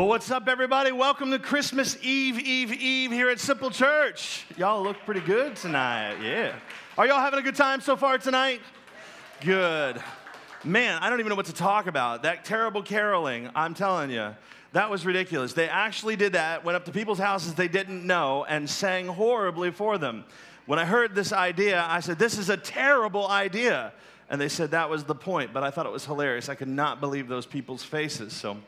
Well, what's up, everybody? Welcome to Christmas Eve, Eve, Eve here at Simple Church. Y'all look pretty good tonight. Yeah. Are y'all having a good time so far tonight? Good. Man, I don't even know what to talk about. That terrible caroling, I'm telling you, that was ridiculous. They actually did that, went up to people's houses they didn't know, and sang horribly for them. When I heard this idea, I said, This is a terrible idea. And they said that was the point, but I thought it was hilarious. I could not believe those people's faces. So,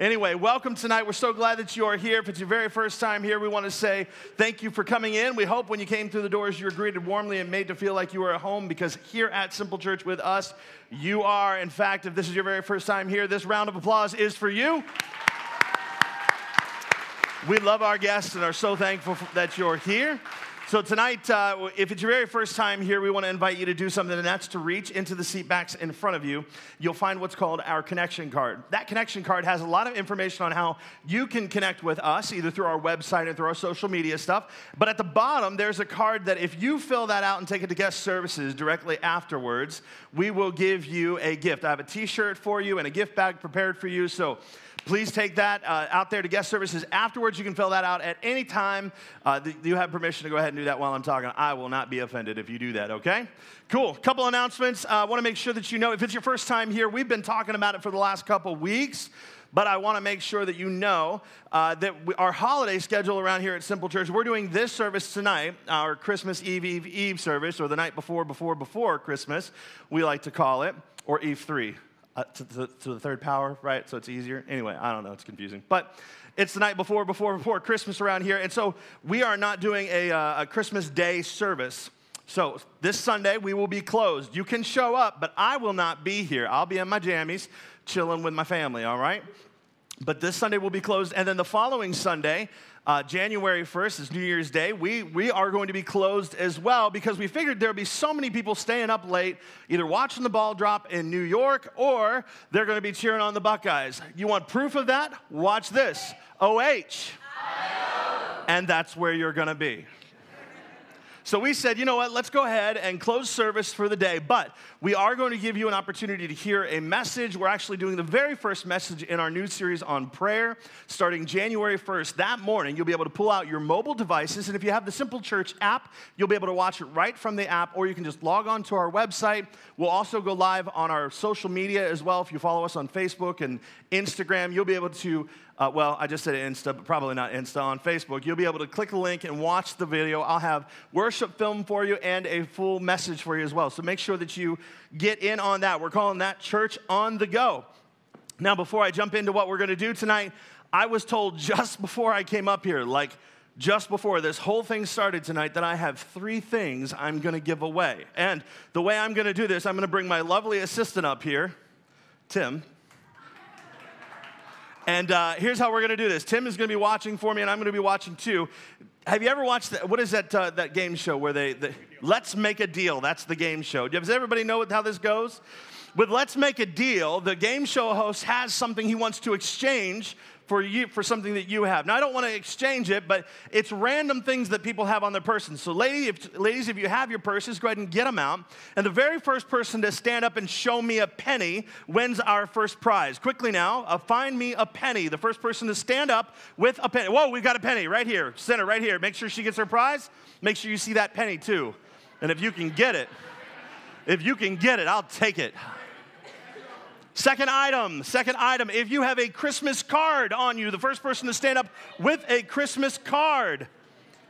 Anyway, welcome tonight. We're so glad that you are here. If it's your very first time here, we want to say thank you for coming in. We hope when you came through the doors, you were greeted warmly and made to feel like you were at home because here at Simple Church with us, you are. In fact, if this is your very first time here, this round of applause is for you. We love our guests and are so thankful that you're here. So, tonight, uh, if it's your very first time here, we want to invite you to do something, and that's to reach into the seat backs in front of you. You'll find what's called our connection card. That connection card has a lot of information on how you can connect with us, either through our website or through our social media stuff. But at the bottom, there's a card that if you fill that out and take it to guest services directly afterwards, we will give you a gift. I have a t shirt for you and a gift bag prepared for you. So, Please take that uh, out there to guest services afterwards. You can fill that out at any time. Uh, th- you have permission to go ahead and do that while I'm talking. I will not be offended if you do that, okay? Cool. Couple announcements. I uh, want to make sure that you know if it's your first time here, we've been talking about it for the last couple weeks but I want to make sure that you know uh, that we, our holiday schedule around here at Simple Church, we're doing this service tonight, our Christmas Eve, Eve, Eve service, or the night before, before, before Christmas, we like to call it, or Eve 3 uh, to, to, to, the third power, right? So it's easier. Anyway, I don't know, it's confusing. But it's the night before, before, before Christmas around here. And so we are not doing a, uh, a Christmas Day service. So this Sunday, we will be closed. You can show up, but I will not be here. I'll be in my jammies chilling with my family, all right? But this Sunday will be closed. And then the following Sunday, uh, January 1st is New Year's Day. We, we are going to be closed as well because we figured there'd be so many people staying up late, either watching the ball drop in New York or they're going to be cheering on the Buckeyes. You want proof of that? Watch this OH. And that's where you're going to be. So we said, you know what, let's go ahead and close service for the day. But we are going to give you an opportunity to hear a message. We're actually doing the very first message in our new series on prayer starting January 1st. That morning, you'll be able to pull out your mobile devices. And if you have the Simple Church app, you'll be able to watch it right from the app, or you can just log on to our website. We'll also go live on our social media as well. If you follow us on Facebook and Instagram, you'll be able to uh, well, I just said Insta, but probably not Insta, on Facebook. You'll be able to click the link and watch the video. I'll have worship film for you and a full message for you as well. So make sure that you get in on that. We're calling that Church on the Go. Now, before I jump into what we're going to do tonight, I was told just before I came up here, like just before this whole thing started tonight, that I have three things I'm going to give away. And the way I'm going to do this, I'm going to bring my lovely assistant up here, Tim. And uh, here's how we're going to do this. Tim is going to be watching for me, and I'm going to be watching too. Have you ever watched that? What is that, uh, that game show where they, the, Let's Make a Deal? That's the game show. Does everybody know how this goes? With Let's Make a Deal, the game show host has something he wants to exchange for you for something that you have. Now I don't want to exchange it, but it's random things that people have on their person. So lady, if, ladies, if you have your purses, go ahead and get them out. And the very first person to stand up and show me a penny wins our first prize. Quickly now, uh, find me a penny. The first person to stand up with a penny. Whoa, we've got a penny right here, center right here. Make sure she gets her prize. Make sure you see that penny too. And if you can get it, if you can get it, I'll take it. Second item, second item, if you have a Christmas card on you, the first person to stand up with a Christmas card.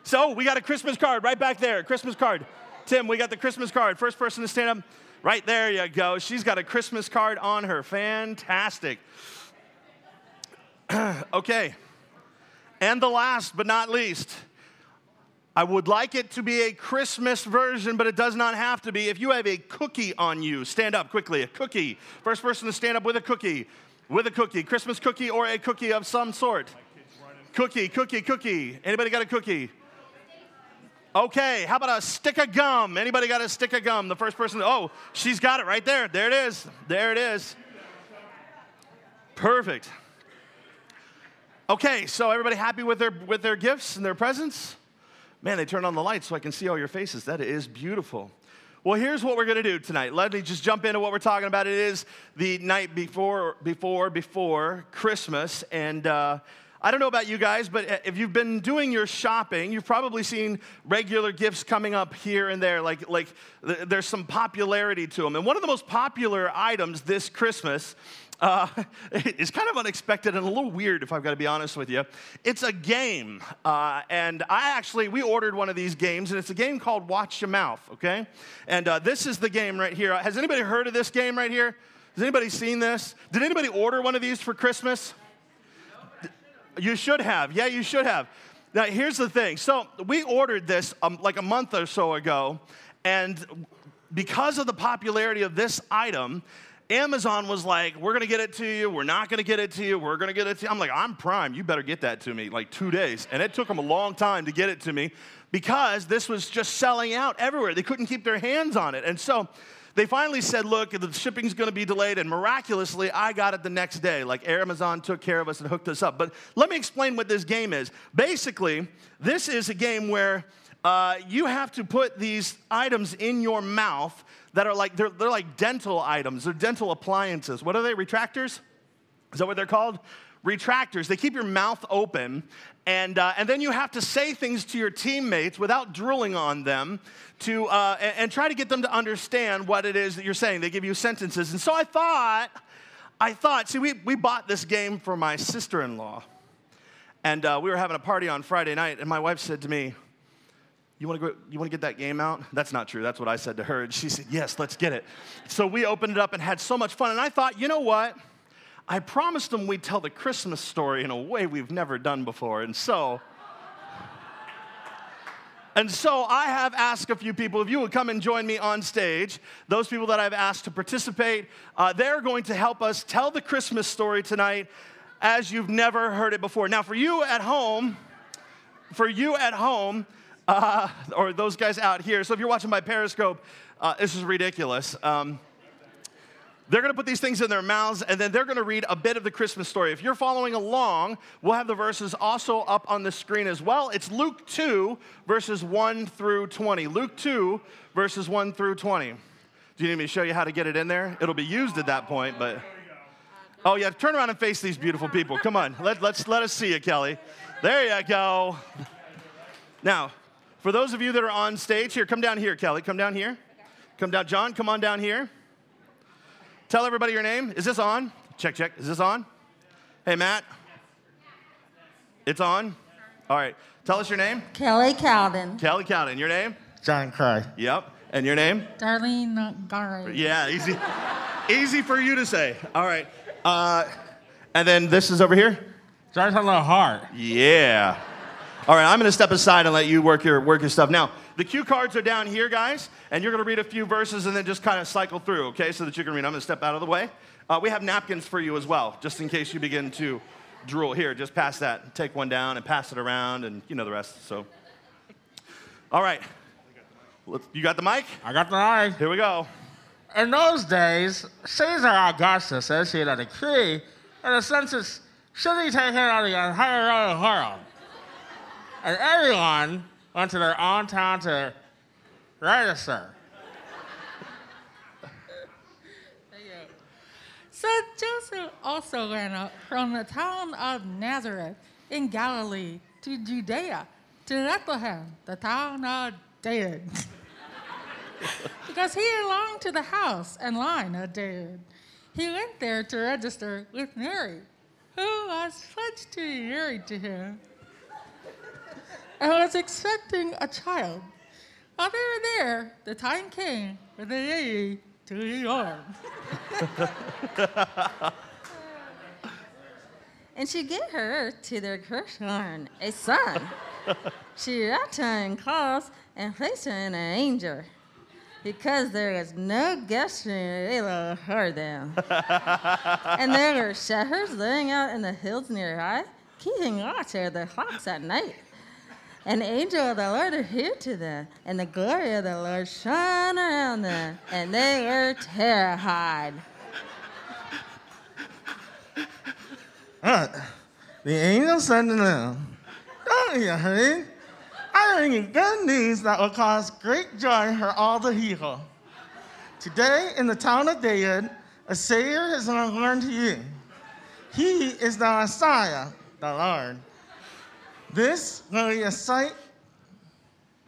So we got a Christmas card right back there, Christmas card. Tim, we got the Christmas card. First person to stand up, right there you go. She's got a Christmas card on her. Fantastic. okay. And the last but not least, I would like it to be a Christmas version, but it does not have to be. If you have a cookie on you, stand up quickly. A cookie. First person to stand up with a cookie. With a cookie, Christmas cookie or a cookie of some sort. Cookie, cookie, cookie. Anybody got a cookie? Okay, how about a stick of gum? Anybody got a stick of gum? The first person, oh, she's got it right there. There it is. There it is. Perfect. Okay, so everybody happy with their with their gifts and their presents? Man, they turned on the lights so I can see all your faces. That is beautiful. Well, here's what we're going to do tonight. Let me just jump into what we're talking about. It is the night before, before, before Christmas, and uh, I don't know about you guys, but if you've been doing your shopping, you've probably seen regular gifts coming up here and there. Like, like there's some popularity to them. And one of the most popular items this Christmas uh, is kind of unexpected and a little weird, if I've got to be honest with you. It's a game. Uh, and I actually, we ordered one of these games, and it's a game called Watch Your Mouth, okay? And uh, this is the game right here. Has anybody heard of this game right here? Has anybody seen this? Did anybody order one of these for Christmas? You should have. Yeah, you should have. Now, here's the thing. So, we ordered this um, like a month or so ago, and because of the popularity of this item, Amazon was like, We're gonna get it to you, we're not gonna get it to you, we're gonna get it to you. I'm like, I'm Prime, you better get that to me, like two days. And it took them a long time to get it to me because this was just selling out everywhere. They couldn't keep their hands on it. And so, they finally said, look, the shipping's gonna be delayed, and miraculously, I got it the next day. Like Amazon took care of us and hooked us up. But let me explain what this game is. Basically, this is a game where uh, you have to put these items in your mouth that are like, they're, they're like dental items, they're dental appliances. What are they, retractors? Is that what they're called? retractors. They keep your mouth open, and, uh, and then you have to say things to your teammates without drooling on them to, uh, and, and, try to get them to understand what it is that you're saying. They give you sentences. And so I thought, I thought, see, we, we bought this game for my sister in law. And uh, we were having a party on Friday night, and my wife said to me, you want to go, you want to get that game out? That's not true. That's what I said to her. And she said, Yes, let's get it. So we opened it up and had so much fun. And I thought, you know what? I promised them we'd tell the Christmas story in a way we've never done before. And so, and so I have asked a few people if you would come and join me on stage. Those people that I've asked to participate, uh, they're going to help us tell the Christmas story tonight as you've never heard it before. Now, for you at home, for you at home, uh, or those guys out here, so if you're watching by Periscope, uh, this is ridiculous. Um, they're going to put these things in their mouths and then they're going to read a bit of the Christmas story. If you're following along, we'll have the verses also up on the screen as well. It's Luke 2, verses 1 through 20. Luke 2, verses 1 through 20. Do you need me to show you how to get it in there? It'll be used at that point, but. Oh, yeah, turn around and face these beautiful people. Come on, let, let's, let us see you, Kelly. There you go. Now, for those of you that are on stage, here, come down here, Kelly. Come down here. Come down. John, come on down here. Tell everybody your name. Is this on? Check, check. Is this on? Hey, Matt. It's on? All right. Tell us your name. Kelly Cowden. Kelly Cowden. Your name? John Cry. Yep. And your name? Darlene Gary. Yeah, easy. easy for you to say. All right. Uh, and then this is over here? Jonathan Hart. Yeah. All right, I'm going to step aside and let you work your, work your stuff. Now, the cue cards are down here, guys, and you're going to read a few verses and then just kind of cycle through, okay, so that you can read. I'm going to step out of the way. Uh, we have napkins for you as well, just in case you begin to drool. Here, just pass that. Take one down and pass it around, and you know the rest. So, all right. You got the mic? I got the mic. Here we go. In those days, Caesar Augustus issued a decree and the census should be taken of the entire world. And everyone went to their own town to register. So Joseph also went up from the town of Nazareth in Galilee to Judea, to Bethlehem, the town of David. because he belonged to the house and line of David. He went there to register with Mary, who was pledged to be married to him and was expecting a child. While they were there, the time came for the baby to be born. and she gave her to their firstborn, a son. she wrapped him in cloths and placed him in an angel because there is no guessing it'll hurt them. and there were shepherds living out in the hills nearby, keeping watch over their flocks at night. An angel of the Lord appeared to them, and the glory of the Lord shone around them, and they were terrified. Uh, the angel said to them, Don't be afraid. I bring you good news that will cause great joy for all the people. Today, in the town of David, a Savior has been born to you. He is the Messiah, the Lord. This will be a sight,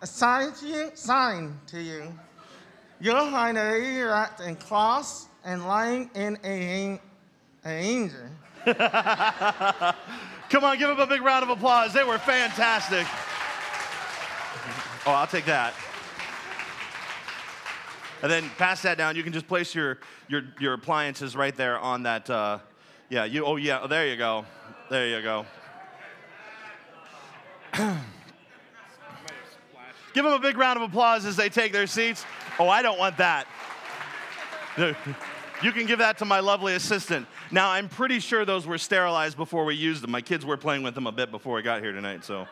a sign to you, sign to you. You'll find a wrapped in cloths and lying in a, a manger. Come on, give them a big round of applause. They were fantastic. Oh, I'll take that. And then pass that down. You can just place your, your, your appliances right there on that. Uh, yeah, you, oh, yeah, oh, there you go. There you go. Give them a big round of applause as they take their seats. Oh, I don't want that. You can give that to my lovely assistant. Now, I'm pretty sure those were sterilized before we used them. My kids were playing with them a bit before we got here tonight, so.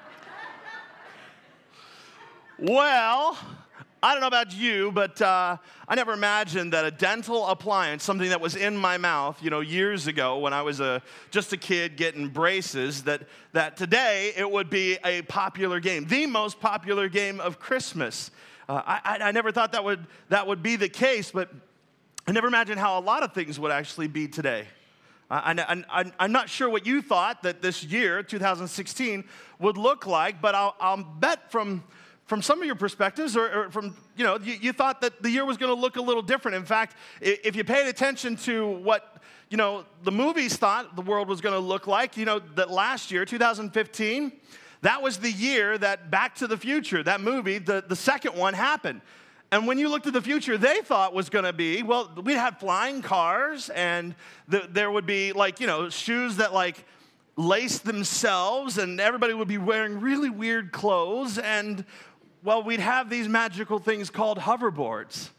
Well, I don't know about you, but uh, I never imagined that a dental appliance, something that was in my mouth, you know, years ago when I was a, just a kid getting braces, that, that today it would be a popular game, the most popular game of Christmas. Uh, I, I never thought that would, that would be the case, but I never imagined how a lot of things would actually be today. I, am not sure what you thought that this year, 2016, would look like, but I'll, I'll bet from, from some of your perspectives, or, or from, you know, you, you, thought that the year was going to look a little different. In fact, if you paid attention to what, you know, the movies thought the world was going to look like, you know, that last year, 2015, that was the year that Back to the Future, that movie, the, the second one happened. And when you looked at the future, they thought was going to be well, we'd have flying cars, and the, there would be like, you know, shoes that like lace themselves, and everybody would be wearing really weird clothes. And well, we'd have these magical things called hoverboards.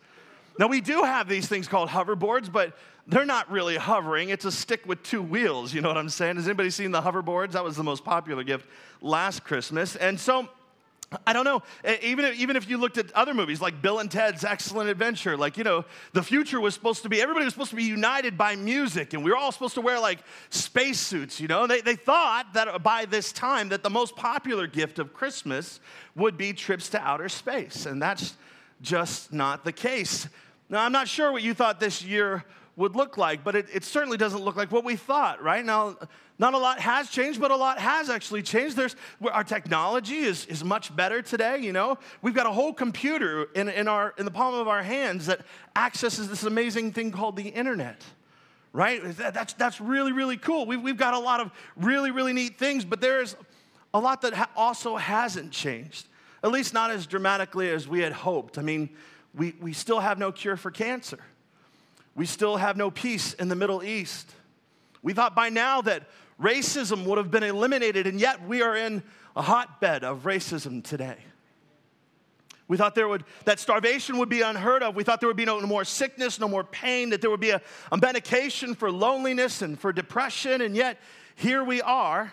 Now, we do have these things called hoverboards, but they're not really hovering. It's a stick with two wheels. You know what I'm saying? Has anybody seen the hoverboards? That was the most popular gift last Christmas. And so, I don't know. Even if, even if you looked at other movies like Bill and Ted's Excellent Adventure, like, you know, the future was supposed to be, everybody was supposed to be united by music, and we were all supposed to wear like spacesuits, you know? They, they thought that by this time that the most popular gift of Christmas would be trips to outer space, and that's just not the case. Now, I'm not sure what you thought this year would look like, but it, it certainly doesn't look like what we thought, right? Now, not a lot has changed, but a lot has actually changed. There's, our technology is, is much better today, you know. We've got a whole computer in, in, our, in the palm of our hands that accesses this amazing thing called the internet, right? That's, that's really, really cool. We've, we've got a lot of really, really neat things, but there's a lot that ha- also hasn't changed, at least not as dramatically as we had hoped. I mean, we, we still have no cure for cancer. We still have no peace in the Middle East. We thought by now that racism would have been eliminated, and yet we are in a hotbed of racism today. We thought there would, that starvation would be unheard of. We thought there would be no, more sickness, no more pain, that there would be a, a medication for loneliness and for depression, and yet here we are.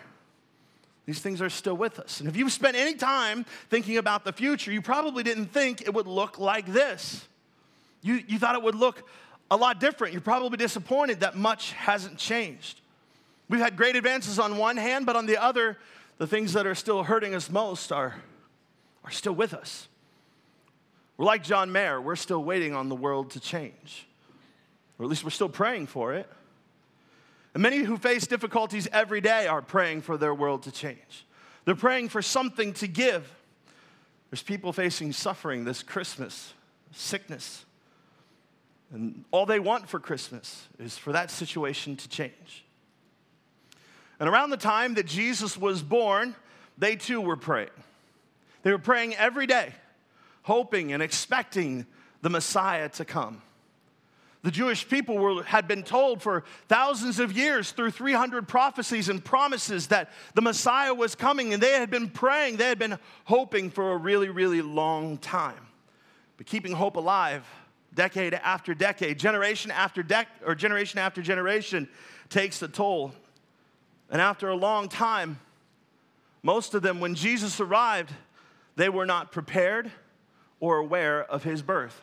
These things are still with us. And if you've spent any time thinking about the future, you probably didn't think it would look like this. You, you thought it would look a lot different. You're probably disappointed that much hasn't changed. We've had great advances on one hand, but on the other, the things that are still hurting us most are, are still with us. We're like John Mayer, we're still waiting on the world to change, or at least we're still praying for it. And many who face difficulties every day are praying for their world to change. They're praying for something to give. There's people facing suffering this Christmas, sickness. And all they want for Christmas is for that situation to change. And around the time that Jesus was born, they too were praying. They were praying every day, hoping and expecting the Messiah to come. The Jewish people were, had been told for thousands of years through 300 prophecies and promises that the Messiah was coming, and they had been praying, they had been hoping for a really, really long time. but keeping hope alive decade after decade, generation after dec- or generation after generation takes a toll. And after a long time, most of them, when Jesus arrived, they were not prepared or aware of his birth.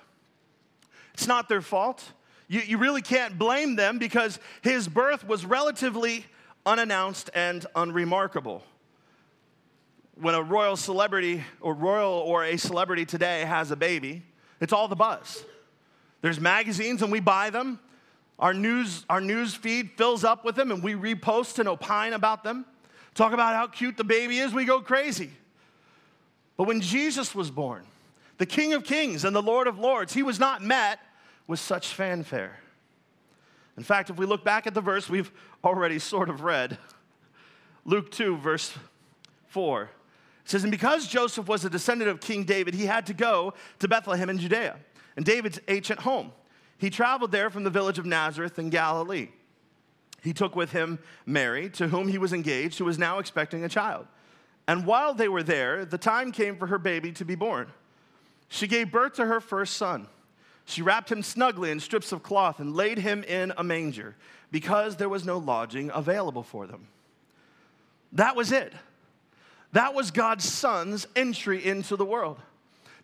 It's not their fault. You, you really can't blame them because his birth was relatively unannounced and unremarkable. When a royal celebrity or royal or a celebrity today has a baby, it's all the buzz. There's magazines and we buy them. Our news, our news feed fills up with them and we repost and opine about them. Talk about how cute the baby is, we go crazy. But when Jesus was born, the King of Kings and the Lord of Lords, he was not met with such fanfare. In fact, if we look back at the verse we've already sort of read, Luke 2, verse 4, it says, And because Joseph was a descendant of King David, he had to go to Bethlehem in Judea, and David's ancient home. He traveled there from the village of Nazareth in Galilee. He took with him Mary, to whom he was engaged, who was now expecting a child. And while they were there, the time came for her baby to be born. She gave birth to her first son. She wrapped him snugly in strips of cloth and laid him in a manger because there was no lodging available for them. That was it. That was God's son's entry into the world.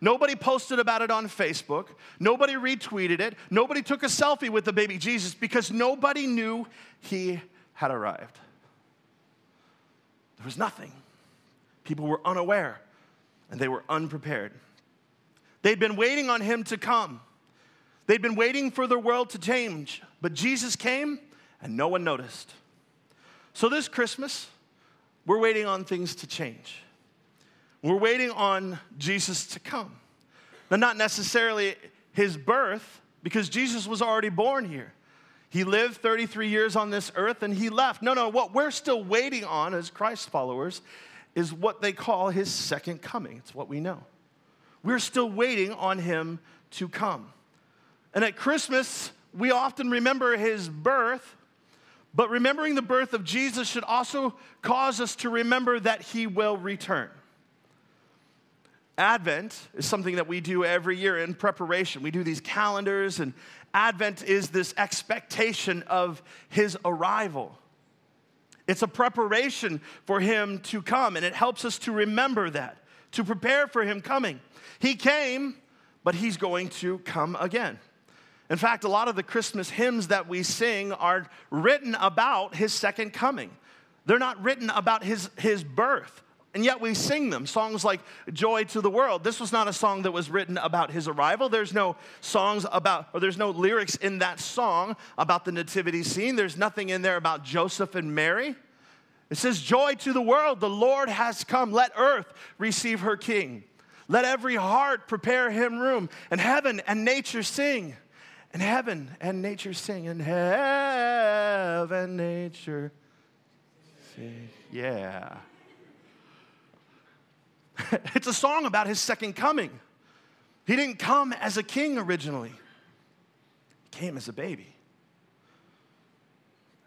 Nobody posted about it on Facebook. Nobody retweeted it. Nobody took a selfie with the baby Jesus because nobody knew he had arrived. There was nothing. People were unaware and they were unprepared. They'd been waiting on him to come. They'd been waiting for the world to change, but Jesus came and no one noticed. So this Christmas, we're waiting on things to change. We're waiting on Jesus to come. Now, not necessarily his birth, because Jesus was already born here. He lived 33 years on this earth and he left. No, no, what we're still waiting on as Christ followers is what they call his second coming. It's what we know. We're still waiting on him to come. And at Christmas, we often remember his birth, but remembering the birth of Jesus should also cause us to remember that he will return. Advent is something that we do every year in preparation. We do these calendars, and Advent is this expectation of his arrival. It's a preparation for him to come, and it helps us to remember that, to prepare for him coming. He came, but he's going to come again. In fact, a lot of the Christmas hymns that we sing are written about his second coming. They're not written about his, his birth. And yet we sing them. Songs like Joy to the World. This was not a song that was written about his arrival. There's no songs about, or there's no lyrics in that song about the nativity scene. There's nothing in there about Joseph and Mary. It says, Joy to the world, the Lord has come. Let earth receive her king. Let every heart prepare him room. And heaven and nature sing. And heaven and nature sing. And heaven, and nature sing. Yeah. it's a song about his second coming. He didn't come as a king originally, he came as a baby.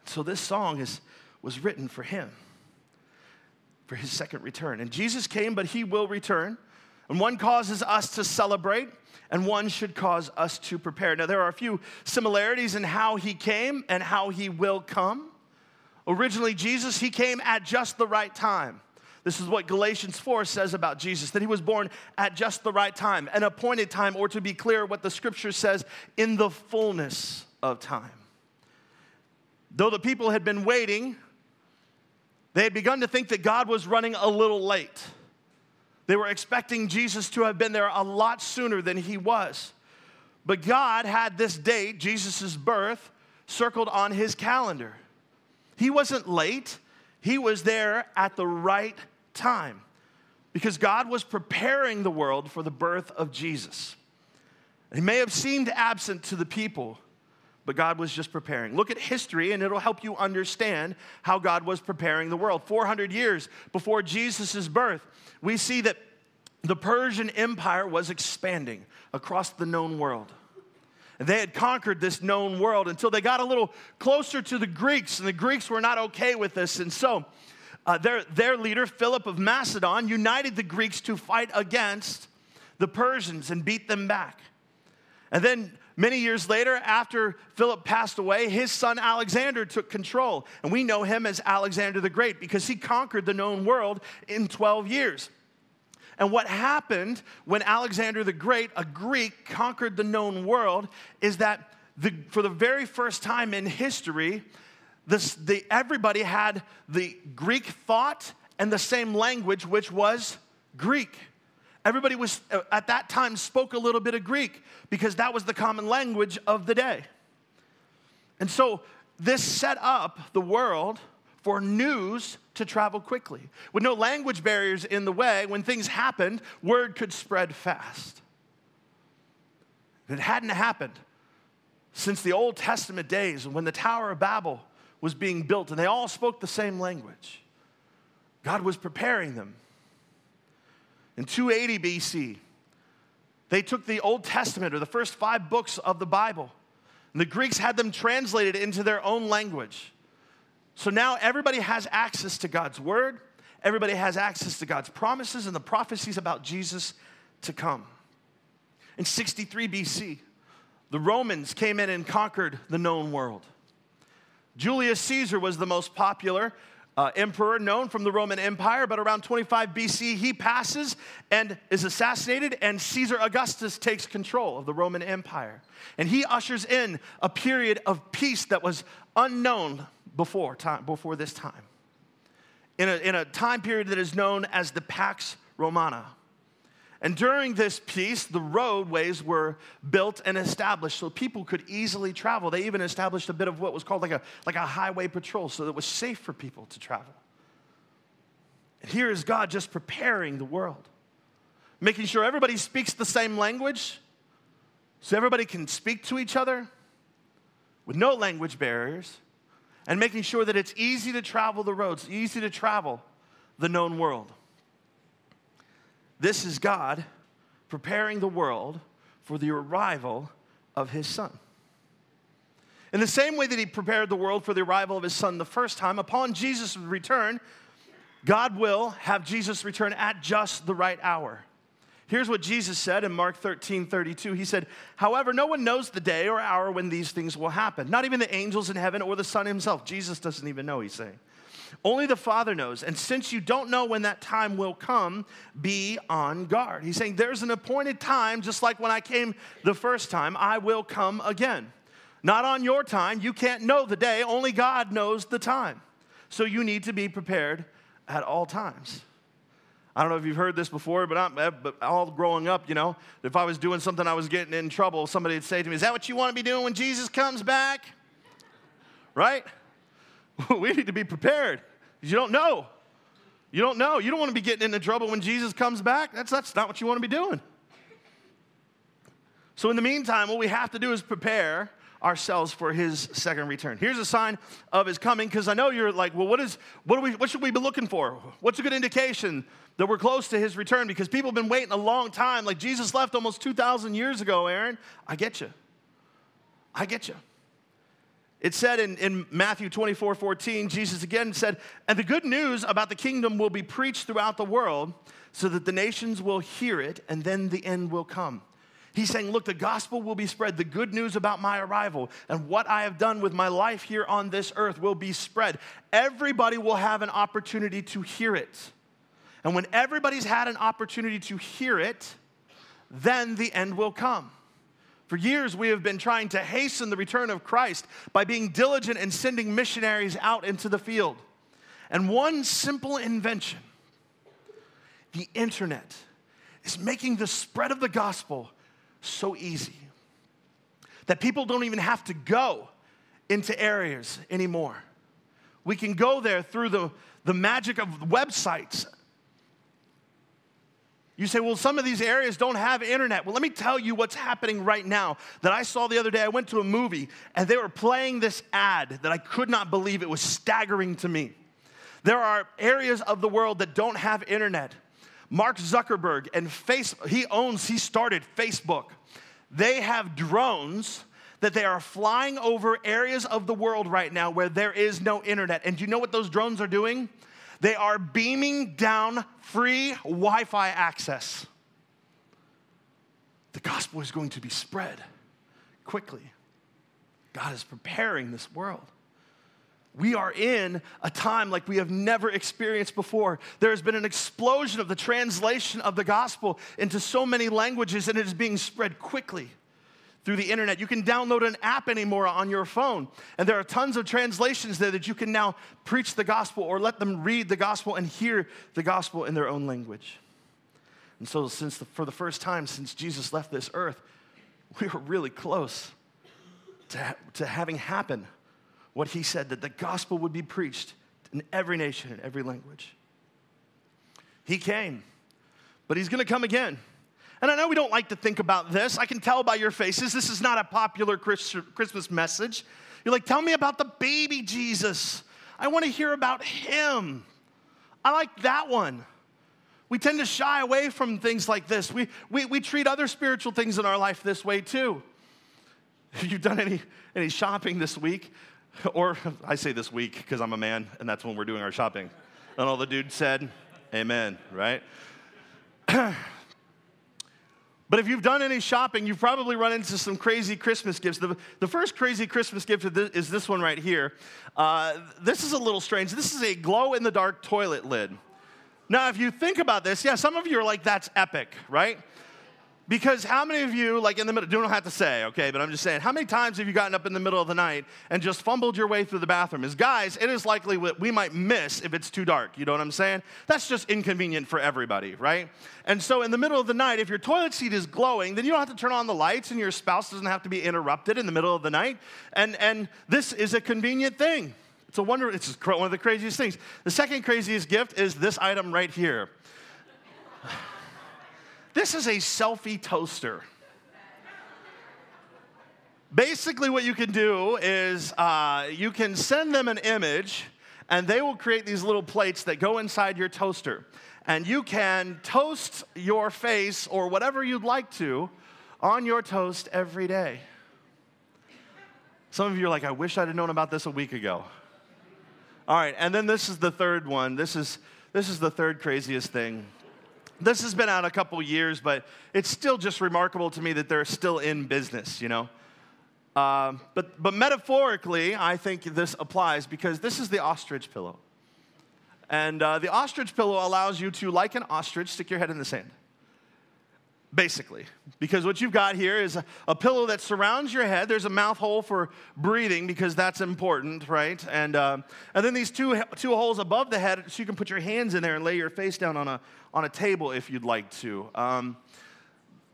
So this song is, was written for him, for his second return. And Jesus came, but he will return. And one causes us to celebrate, and one should cause us to prepare. Now, there are a few similarities in how he came and how he will come. Originally, Jesus, he came at just the right time. This is what Galatians 4 says about Jesus that he was born at just the right time, an appointed time, or to be clear, what the scripture says, in the fullness of time. Though the people had been waiting, they had begun to think that God was running a little late. They were expecting Jesus to have been there a lot sooner than he was. But God had this date, Jesus' birth, circled on his calendar. He wasn't late, he was there at the right time because God was preparing the world for the birth of Jesus. He may have seemed absent to the people, but God was just preparing. Look at history, and it'll help you understand how God was preparing the world. 400 years before Jesus' birth, we see that the Persian Empire was expanding across the known world. They had conquered this known world until they got a little closer to the Greeks, and the Greeks were not okay with this. And so, uh, their, their leader, Philip of Macedon, united the Greeks to fight against the Persians and beat them back. And then many years later, after Philip passed away, his son Alexander took control. And we know him as Alexander the Great because he conquered the known world in 12 years. And what happened when Alexander the Great, a Greek, conquered the known world is that the, for the very first time in history, this, the, everybody had the Greek thought and the same language, which was Greek. Everybody was, uh, at that time, spoke a little bit of Greek because that was the common language of the day. And so this set up the world for news to travel quickly. With no language barriers in the way, when things happened, word could spread fast. It hadn't happened since the Old Testament days when the Tower of Babel was being built and they all spoke the same language. God was preparing them. In 280 BC, they took the Old Testament or the first five books of the Bible, and the Greeks had them translated into their own language. So now everybody has access to God's word, everybody has access to God's promises and the prophecies about Jesus to come. In 63 BC, the Romans came in and conquered the known world. Julius Caesar was the most popular uh, emperor known from the Roman Empire, but around 25 BC, he passes and is assassinated, and Caesar Augustus takes control of the Roman Empire. And he ushers in a period of peace that was unknown before, time, before this time. In a, in a time period that is known as the Pax Romana. And during this peace, the roadways were built and established so people could easily travel. They even established a bit of what was called like a, like a highway patrol so that it was safe for people to travel. And here is God just preparing the world, making sure everybody speaks the same language so everybody can speak to each other with no language barriers, and making sure that it's easy to travel the roads, easy to travel the known world. This is God preparing the world for the arrival of his son. In the same way that he prepared the world for the arrival of his son the first time, upon Jesus' return, God will have Jesus return at just the right hour. Here's what Jesus said in Mark 13 32. He said, However, no one knows the day or hour when these things will happen, not even the angels in heaven or the Son himself. Jesus doesn't even know, he's saying. Only the Father knows. And since you don't know when that time will come, be on guard. He's saying there's an appointed time, just like when I came the first time, I will come again. Not on your time. You can't know the day, only God knows the time. So you need to be prepared at all times. I don't know if you've heard this before, but, I'm, eh, but all growing up, you know, if I was doing something I was getting in trouble, somebody would say to me, Is that what you want to be doing when Jesus comes back? Right? we need to be prepared. You don't know. You don't know. You don't want to be getting into trouble when Jesus comes back. That's, that's not what you want to be doing. So, in the meantime, what we have to do is prepare ourselves for his second return. Here's a sign of his coming because I know you're like, well, what is what we what should we be looking for? What's a good indication that we're close to his return? Because people have been waiting a long time. Like Jesus left almost 2,000 years ago, Aaron. I get you. I get you. It said in, in Matthew 24 14, Jesus again said, And the good news about the kingdom will be preached throughout the world so that the nations will hear it and then the end will come. He's saying, Look, the gospel will be spread. The good news about my arrival and what I have done with my life here on this earth will be spread. Everybody will have an opportunity to hear it. And when everybody's had an opportunity to hear it, then the end will come. For years, we have been trying to hasten the return of Christ by being diligent in sending missionaries out into the field. And one simple invention, the internet, is making the spread of the gospel so easy that people don't even have to go into areas anymore. We can go there through the, the magic of websites you say, well, some of these areas don't have internet. Well, let me tell you what's happening right now that I saw the other day. I went to a movie and they were playing this ad that I could not believe. It was staggering to me. There are areas of the world that don't have internet. Mark Zuckerberg and face he owns, he started Facebook. They have drones that they are flying over areas of the world right now where there is no internet. And do you know what those drones are doing? They are beaming down free Wi Fi access. the gospel is going to be spread quickly. God is preparing this world. We are in a time like we have never experienced before. There has been an explosion of the translation of the gospel into so many languages, and it is being spread quickly through the internet. You can download an app anymore on your phone, and there are tons of translations there that you can now preach the gospel or let them read the gospel and hear the gospel in their own language. And so, since the, for the first time since Jesus left this earth, we were really close to, to having happen what he said that the gospel would be preached in every nation, in every language. He came, but he's going to come again. And I know we don't like to think about this. I can tell by your faces, this is not a popular Christmas message. You're like, tell me about the baby Jesus. I want to hear about him. I like that one. We tend to shy away from things like this. We, we, we treat other spiritual things in our life this way too. If you've done any, any shopping this week, or I say this week because I'm a man and that's when we're doing our shopping. And all the dude said, Amen, right? But if you've done any shopping, you've probably run into some crazy Christmas gifts. The, the first crazy Christmas gift is this one right here. Uh, this is a little strange. This is a glow in the dark toilet lid. Now, if you think about this, yeah, some of you are like, that's epic, right? Because how many of you, like in the middle, don't have to say, okay, but I'm just saying, how many times have you gotten up in the middle of the night and just fumbled your way through the bathroom? As guys, it is likely what we might miss if it's too dark. You know what I'm saying? That's just inconvenient for everybody, right? And so in the middle of the night, if your toilet seat is glowing, then you don't have to turn on the lights and your spouse doesn't have to be interrupted in the middle of the night. And, and this is a convenient thing. It's a wonder, it's one of the craziest things. The second craziest gift is this item right here. This is a selfie toaster. Basically, what you can do is uh, you can send them an image, and they will create these little plates that go inside your toaster. And you can toast your face or whatever you'd like to on your toast every day. Some of you are like, I wish I'd have known about this a week ago. All right, and then this is the third one. This is, this is the third craziest thing. This has been out a couple years, but it's still just remarkable to me that they're still in business, you know? Uh, but, but metaphorically, I think this applies because this is the ostrich pillow. And uh, the ostrich pillow allows you to, like an ostrich, stick your head in the sand basically. Because what you've got here is a, a, pillow that surrounds your head. There's a mouth hole for breathing because that's important, right? And, uh, and then these two, two holes above the head so you can put your hands in there and lay your face down on a, on a table if you'd like to. Um,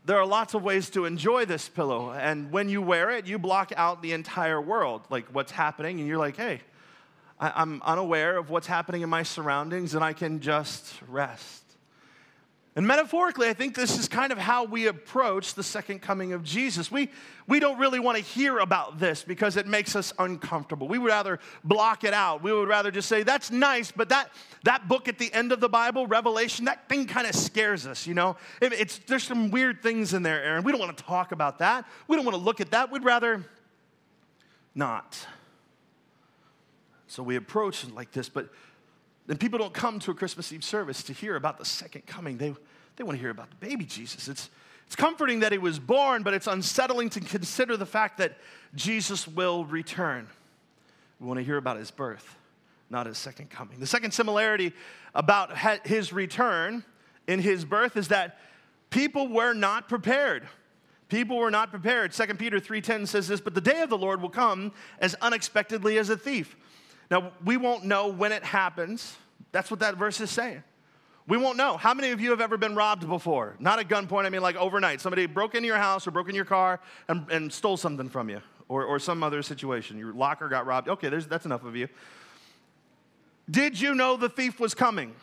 there are lots of ways to enjoy this pillow. And when you wear it, you block out the entire world, like what's happening, and you're like, hey, I, I'm unaware of what's happening in my surroundings, and I can just rest. And metaphorically, I think this is kind of how we approach the second coming of Jesus. We, we don't really want to hear about this because it makes us uncomfortable. We would rather block it out. We would rather just say, that's nice, but that, that book at the end of the Bible, Revelation, that thing kind of scares us, you know? It, it's, there's some weird things in there, Aaron. We don't want to talk about that. We don't want to look at that. We'd rather not. So we approach it like this, but then people don't come to a Christmas Eve service to hear about the second coming. They, they want to hear about the baby Jesus. It's, it's comforting that he was born, but it's unsettling to consider the fact that Jesus will return. We want to hear about his birth, not his second coming. The second similarity about his return in his birth is that people were not prepared. People were not prepared. 2 Peter 3:10 says this, "But the day of the Lord will come as unexpectedly as a thief." Now, we won't know when it happens. That's what that verse is saying. We won't know. How many of you have ever been robbed before? Not at gunpoint, I mean like overnight. Somebody broke into your house or broke into your car and, and stole something from you or, or some other situation. Your locker got robbed. Okay, that's enough of you. Did you know the thief was coming?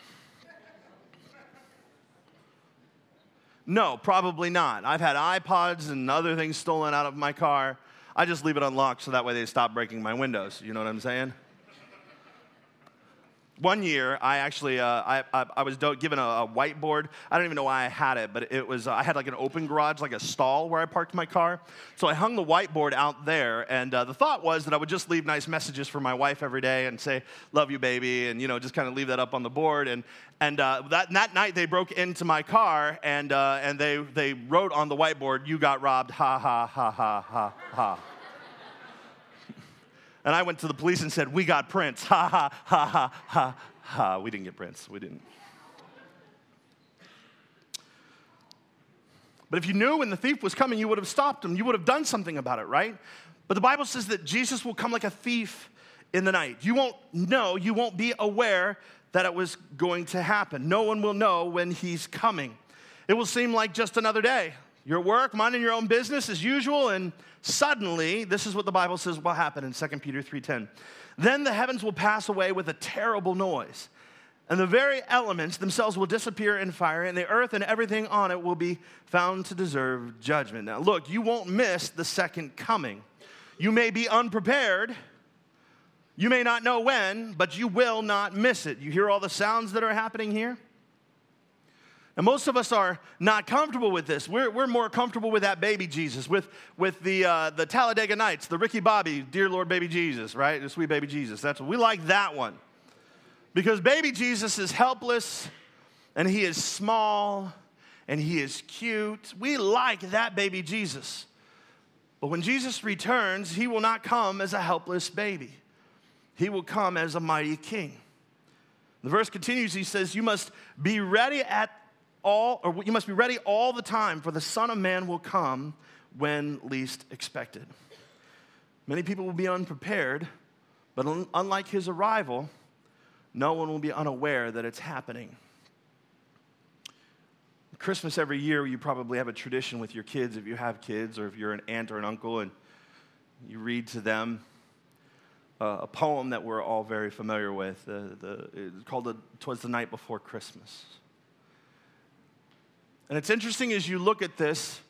No, probably not. I've had iPods and other things stolen out of my car. I just leave it unlocked so that way they stop breaking my windows. You know what I'm saying? One year, I actually uh, I, I, I, was given a, a, whiteboard. I don't even know why I had it, but it was uh, I had like an open garage, like a stall where I parked my car. So I hung the whiteboard out there, and uh, the thought was that I would just leave nice messages for my wife every day and say "Love you, baby," and you know just kind of leave that up on the board. And and uh, that that night they broke into my car and uh, and they they wrote on the whiteboard, "You got robbed." Ha ha ha ha ha ha. And I went to the police and said, We got Prince. Ha ha ha ha ha ha. We didn't get Prince. We didn't. But if you knew when the thief was coming, you would have stopped him. You would have done something about it, right? But the Bible says that Jesus will come like a thief in the night. You won't know, you won't be aware that it was going to happen. No one will know when he's coming. It will seem like just another day. Your work, minding your own business as usual, and Suddenly, this is what the Bible says will happen in 2 Peter 3:10. Then the heavens will pass away with a terrible noise, and the very elements themselves will disappear in fire, and the earth and everything on it will be found to deserve judgment. Now, look, you won't miss the second coming. You may be unprepared. You may not know when, but you will not miss it. You hear all the sounds that are happening here? And most of us are not comfortable with this. We're, we're more comfortable with that baby Jesus, with, with the, uh, the Talladega Nights, the Ricky Bobby, Dear Lord Baby Jesus, right? The sweet baby Jesus. That's we like that one. Because baby Jesus is helpless and he is small and he is cute. We like that baby Jesus. But when Jesus returns, he will not come as a helpless baby, he will come as a mighty king. The verse continues, he says, You must be ready at all, or you must be ready all the time, for the Son of Man will come when least expected. Many people will be unprepared, but unlike his arrival, no one will be unaware that it's happening. Christmas every year, you probably have a tradition with your kids if you have kids, or if you're an aunt or an uncle, and you read to them uh, a poem that we're all very familiar with. Uh, the, it's called the, "Twas the Night Before Christmas." And it's interesting as you look at this,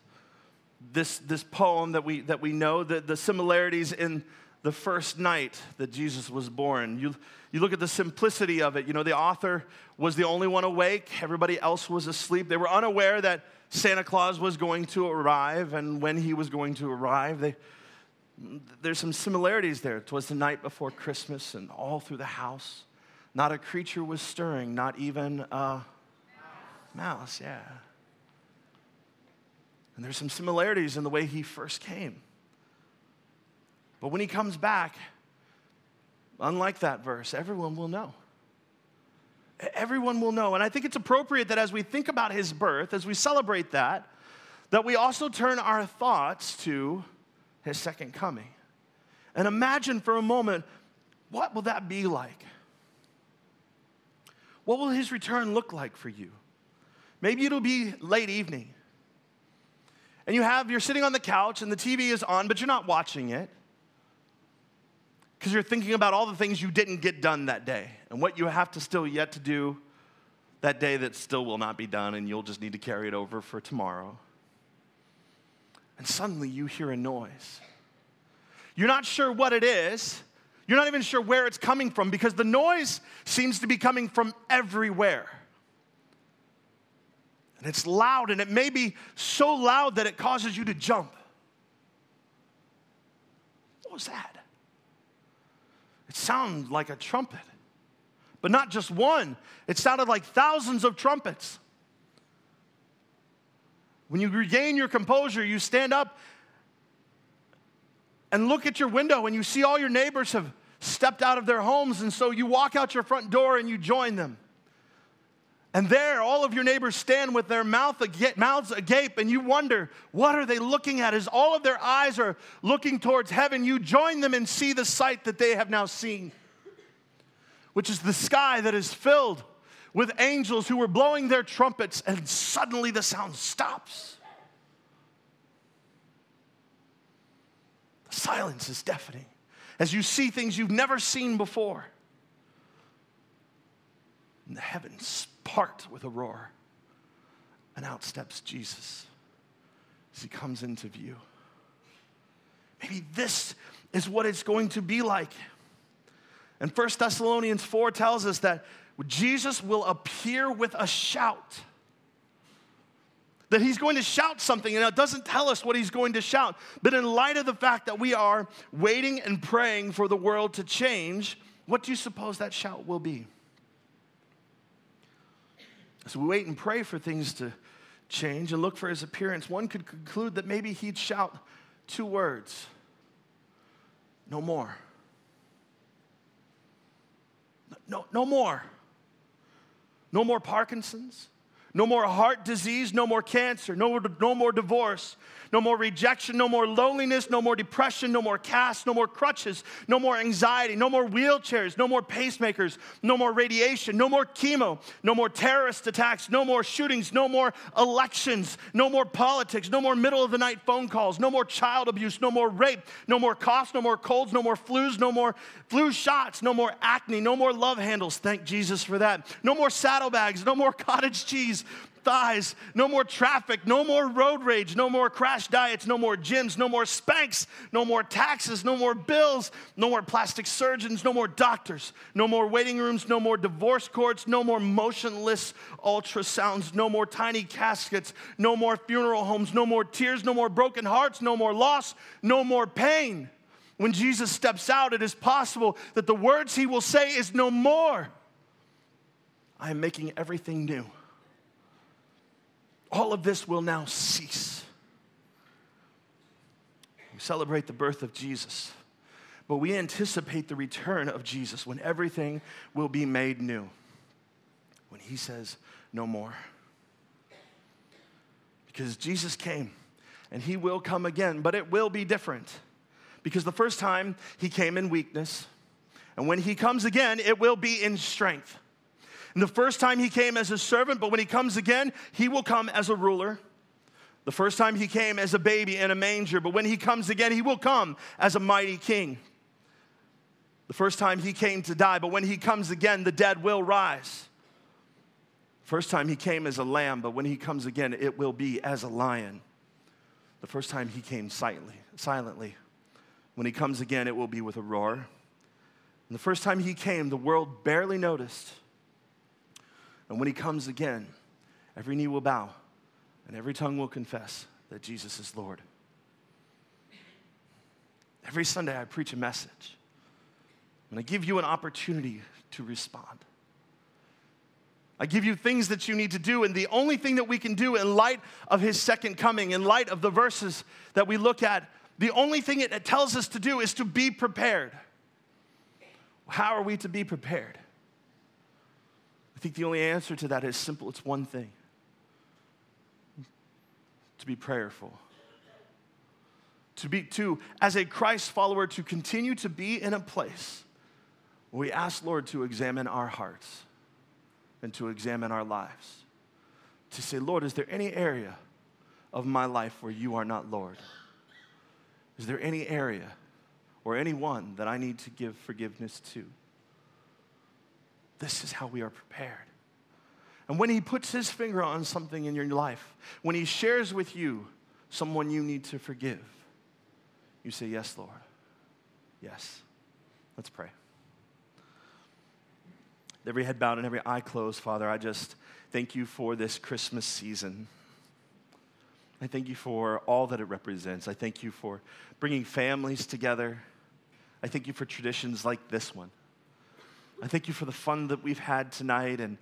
this, this poem that we, that we know, the, the similarities in the first night that Jesus was born. You, you look at the simplicity of it. You know, the author was the only one awake, everybody else was asleep. They were unaware that Santa Claus was going to arrive and when he was going to arrive. They, there's some similarities there. It was the night before Christmas, and all through the house, not a creature was stirring, not even a mouse, yeah. And there's some similarities in the way he first came. But when he comes back, unlike that verse, everyone will know. Everyone will know. And I think it's appropriate that as we think about his birth, as we celebrate that, that we also turn our thoughts to his second coming. And imagine for a moment, what will that be like? What will his return look like for you? Maybe it'll be late evening and you have, you're sitting on the couch and the TV is on, but you're not watching it because you're thinking about all the things you didn't get done that day and what you have to still yet to do that day that still will not be done and you'll just need to carry it over for tomorrow. And suddenly you hear a noise. You're not sure what it is. You're not even sure where it's coming from because the noise seems to be coming from everywhere. And it's loud, and it may be so loud that it causes you to jump. What was that? It sounded like a trumpet, but not just one, it sounded like thousands of trumpets. When you regain your composure, you stand up and look at your window, and you see all your neighbors have stepped out of their homes, and so you walk out your front door and you join them. And there, all of your neighbors stand with their mouth agape, mouths agape, and you wonder, what are they looking at? As all of their eyes are looking towards heaven, you join them and see the sight that they have now seen, which is the sky that is filled with angels who are blowing their trumpets, and suddenly the sound stops. The silence is deafening as you see things you've never seen before. And the heavens part with a roar. And out steps Jesus as he comes into view. Maybe this is what it's going to be like And 1 Thessalonians 4 tells us that Jesus will appear with a shout. That he's going to shout something, and it doesn't tell us what he's going to shout. But in light of the fact that we are waiting and praying for the world to change, what do you suppose that shout will be? As we wait and pray for things to change and look for his appearance, one could conclude that maybe he'd shout two words no more. No, no more. No more Parkinson's. No more heart disease, no more cancer, no, no more divorce, no more rejection, no more loneliness, no more depression, no more casts, no more crutches, no more anxiety, no more wheelchairs, no more pacemakers, no more radiation, no more chemo, no more terrorist attacks, no more shootings, no more elections, no more politics, no more middle of the night phone calls, no more child abuse, no more rape, no more coughs, no more colds, no more flus, no more flu shots, no more acne, no more love handles. Thank Jesus for that. No more saddlebags, no more cottage cheese, thighs, no more traffic, no more road rage, no more crash diets, no more gyms, no more Spanx, no more taxes, no more bills, no more plastic surgeons, no more doctors, no more waiting rooms, no more divorce courts, no more motionless ultrasounds, no more tiny caskets, no more funeral homes, no more tears, no more broken hearts, no more loss, no more pain. When Jesus steps out, it is possible that the words he will say is no more. I am making everything new all of this will now cease. We celebrate the birth of Jesus, but we anticipate the return of Jesus when everything will be made new. When he says, No more. Because Jesus came and he will come again, but it will be different. Because the first time he came in weakness, and when he comes again, it will be in strength. And the first time he came as a servant, but when he comes again, he will come as a ruler. The first time he came as a baby in a manger, but when he comes again, he will come as a mighty king. The first time he came to die, but when he comes again, the dead will rise. First time he came as a lamb, but when he comes again, it will be as a lion. The first time he came silently, silently. When he comes again, it will be with a roar. And the first time he came, the world barely noticed. And when he comes again, every knee will bow and every tongue will confess that Jesus is Lord. Every Sunday, I preach a message and I give you an opportunity to respond. I give you things that you need to do, and the only thing that we can do in light of his second coming, in light of the verses that we look at, the only thing it tells us to do is to be prepared. How are we to be prepared? Think the only answer to that is simple it's one thing to be prayerful. To be, to, as a Christ follower, to continue to be in a place where we ask Lord to examine our hearts and to examine our lives. To say, Lord, is there any area of my life where you are not Lord? Is there any area or anyone that I need to give forgiveness to? This is how we are prepared. And when He puts His finger on something in your life, when He shares with you someone you need to forgive, you say, Yes, Lord. Yes. Let's pray. Every head bowed and every eye closed, Father, I just thank you for this Christmas season. I thank you for all that it represents. I thank you for bringing families together. I thank you for traditions like this one. I thank you for the fun that we've had tonight and,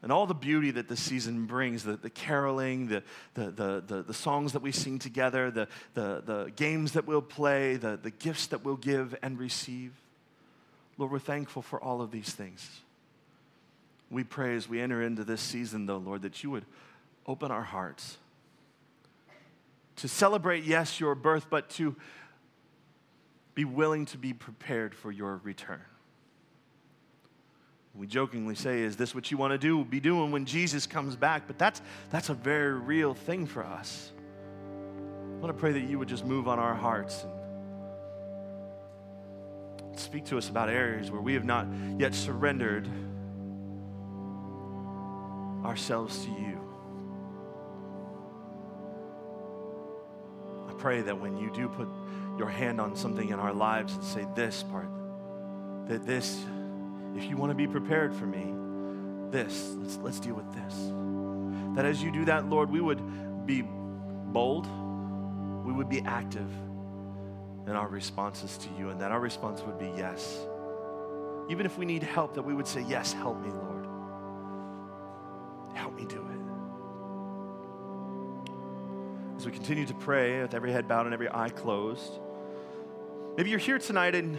and all the beauty that this season brings the, the caroling, the, the, the, the, songs that we sing together, the, the, the games that we'll play, the, the gifts that we'll give and receive. Lord, we're thankful for all of these things. We pray as we enter into this season, though, Lord, that you would open our hearts to celebrate, yes, your birth, but to be willing to be prepared for your return. We jokingly say, Is this what you want to do? Be doing when Jesus comes back. But that's, that's a very real thing for us. I want to pray that you would just move on our hearts and speak to us about areas where we have not yet surrendered ourselves to you. I pray that when you do put your hand on something in our lives and say this part, that this if you want to be prepared for me, this, let's, let's deal with this. That as you do that, Lord, we would be bold, we would be active in our responses to you, and that our response would be yes. Even if we need help, that we would say, Yes, help me, Lord. Help me do it. As we continue to pray with every head bowed and every eye closed, maybe you're here tonight and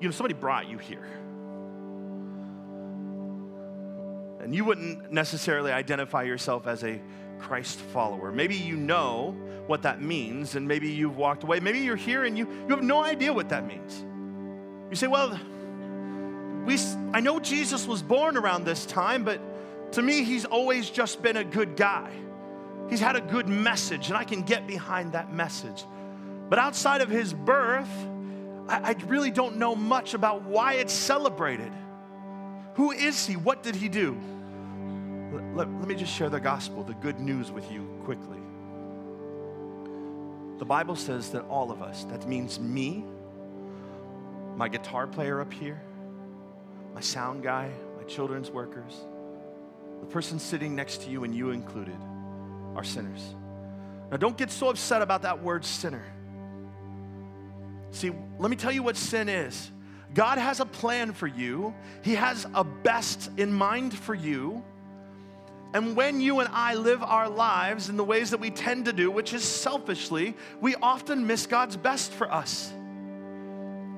you know somebody brought you here. And you wouldn't necessarily identify yourself as a Christ follower. Maybe you know what that means, and maybe you've walked away. Maybe you're here and you, you have no idea what that means. You say, Well, we, I know Jesus was born around this time, but to me, he's always just been a good guy. He's had a good message, and I can get behind that message. But outside of his birth, I, I really don't know much about why it's celebrated. Who is he? What did he do? Let, let, me just share the gospel, the good news with you quickly. The Bible says that all of us, that means me, my guitar player up here, my sound guy, my children's workers, the person sitting next to you and you included, are sinners. Now, don't get so upset about that word sinner. See, let me tell you what sin is. God has a plan for you, He has a best in mind for you. And when you and I live our lives in the ways that we tend to do, which is selfishly, we often miss God's best for us.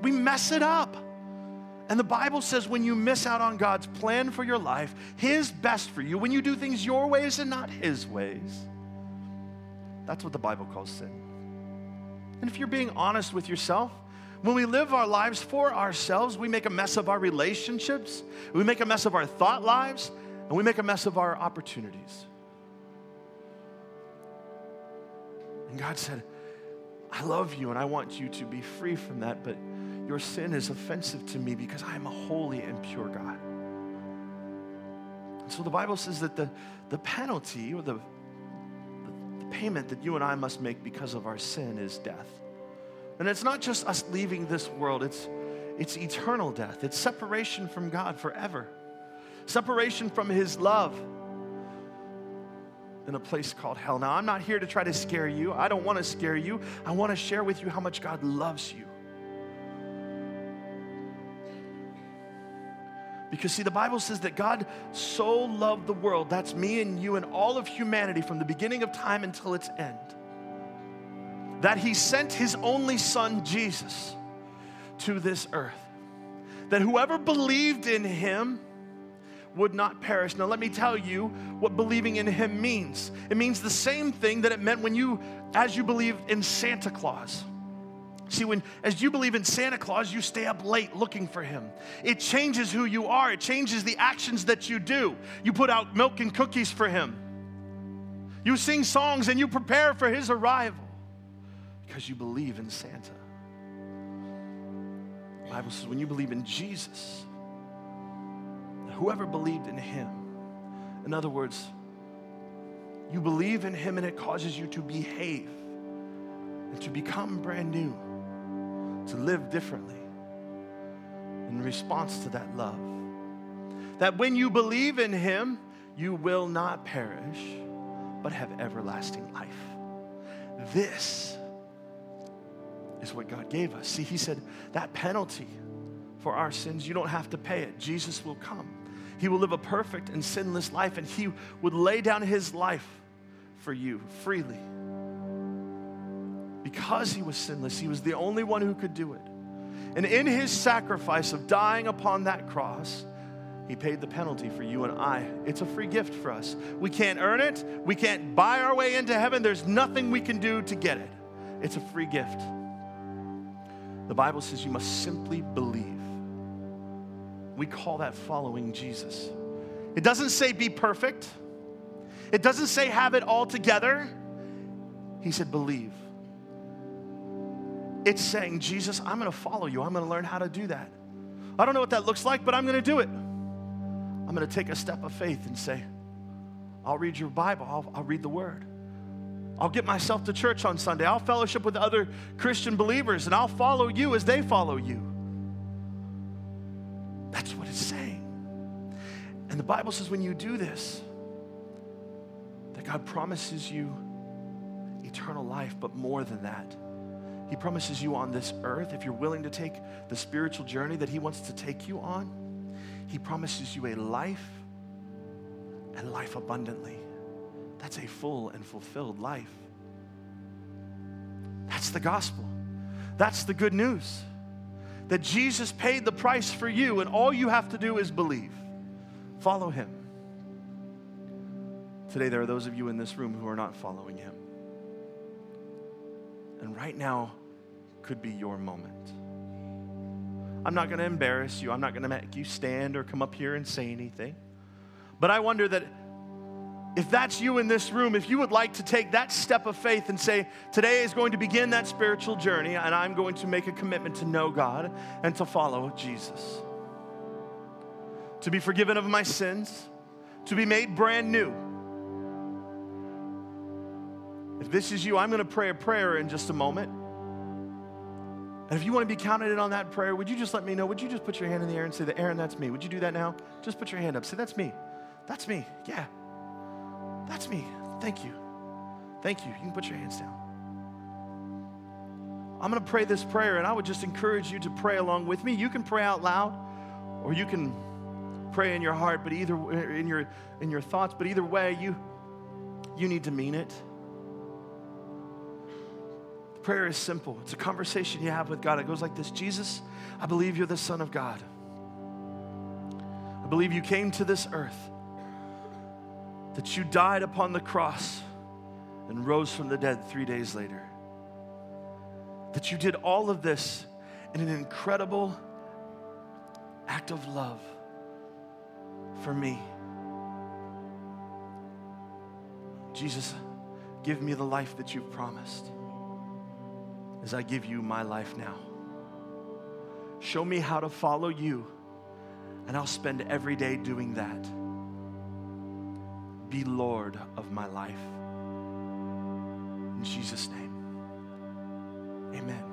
We mess it up. And the Bible says when you miss out on God's plan for your life, His best for you, when you do things your ways and not His ways, that's what the Bible calls sin. And if you're being honest with yourself, when we live our lives for ourselves, we make a mess of our relationships, we make a mess of our thought lives, and we make a mess of our opportunities. And God said, I love you and I want you to be free from that, but your sin is offensive to me because I am a holy and pure God. And so the Bible says that the, the penalty or the, the payment that you and I must make because of our sin is death. And it's not just us leaving this world, it's, it's eternal death, it's separation from God forever separation from His love in a place called hell. Now, I'm not here to try to scare you. I don't want to scare you. I want to share with you how much God loves you. Because, see, the Bible says that God so loved the world, that's me and you and all of humanity from the beginning of time until its end, that He sent His only Son, Jesus, to this earth. That whoever believed in Him, would not perish. Now, let me tell you what believing in him means. It means the same thing that it meant when you, as you believe in Santa Claus. See, when as you believe in Santa Claus, you stay up late looking for him. It changes who you are, it changes the actions that you do. You put out milk and cookies for him, you sing songs and you prepare for his arrival because you believe in Santa. The Bible says when you believe in Jesus, whoever believed in him. In other words, you believe in him and it causes you to behave and to become brand new, to live differently in response to that love. That when you believe in him, you will not perish, but have everlasting life. This is what God gave us. See, he said that penalty for our sins, you don't have to pay it. Jesus will come he will live a perfect and sinless life, and He would lay down His life for you freely. Because He was sinless, He was the only one who could do it. And in His sacrifice of dying upon that cross, He paid the penalty for you and I. It's a free gift for us. We can't earn it, we can't buy our way into heaven. There's nothing we can do to get it. It's a free gift. The Bible says you must simply believe. We call that following Jesus. It doesn't say be perfect, it doesn't say have it all together. He said believe. It's saying, Jesus, I'm going to follow you. I'm going to learn how to do that. I don't know what that looks like, but I'm going to do it. I'm going to take a step of faith and say, I'll read your Bible, I'll, I'll read the Word. I'll get myself to church on Sunday. I'll fellowship with other Christian believers and I'll follow you as they follow you. That's what it's saying. And the Bible says when you do this, that God promises you eternal life, but more than that. He promises you on this earth, if you're willing to take the spiritual journey that He wants to take you on, He promises you a life and life abundantly. That's a full and fulfilled life. That's the gospel. That's the good news. That Jesus paid the price for you, and all you have to do is believe. Follow Him. Today, there are those of you in this room who are not following Him. And right now could be your moment. I'm not going to embarrass you. I'm not going to make you stand or come up here and say anything. But I wonder that if that's you in this room, if you would like to take that step of faith and say, Today is going to begin that spiritual journey, and I'm going to make a commitment to know God and to follow Jesus, to be forgiven of my sins, to be made brand new. If this is you, I'm going to pray a prayer in just a moment. And if you want to be counted in on that prayer, would you just let me know? Would you just put your hand in the air and say, Aaron, that's me? Would you do that now? Just put your hand up. Say, that's me. That's me. Yeah. That's me. Thank you. Thank you. You can put your hands down. I'm going to pray this prayer, and I would just encourage you to pray along with me. You can pray out loud, or you can pray in your heart, but either in your in your thoughts. But either way, you you need to mean it. The prayer is simple. It's a conversation you have with God. It goes like this: Jesus, I believe you're the Son of God. I believe you came to this earth that you died upon the cross and rose from the dead three days later. That you did all of this in an incredible act of love for me. Jesus, give me the life that you've promised as I give you my life now. Show me how to follow you, and I'll spend every day doing that be Lord of my life. In Jesus' name, amen.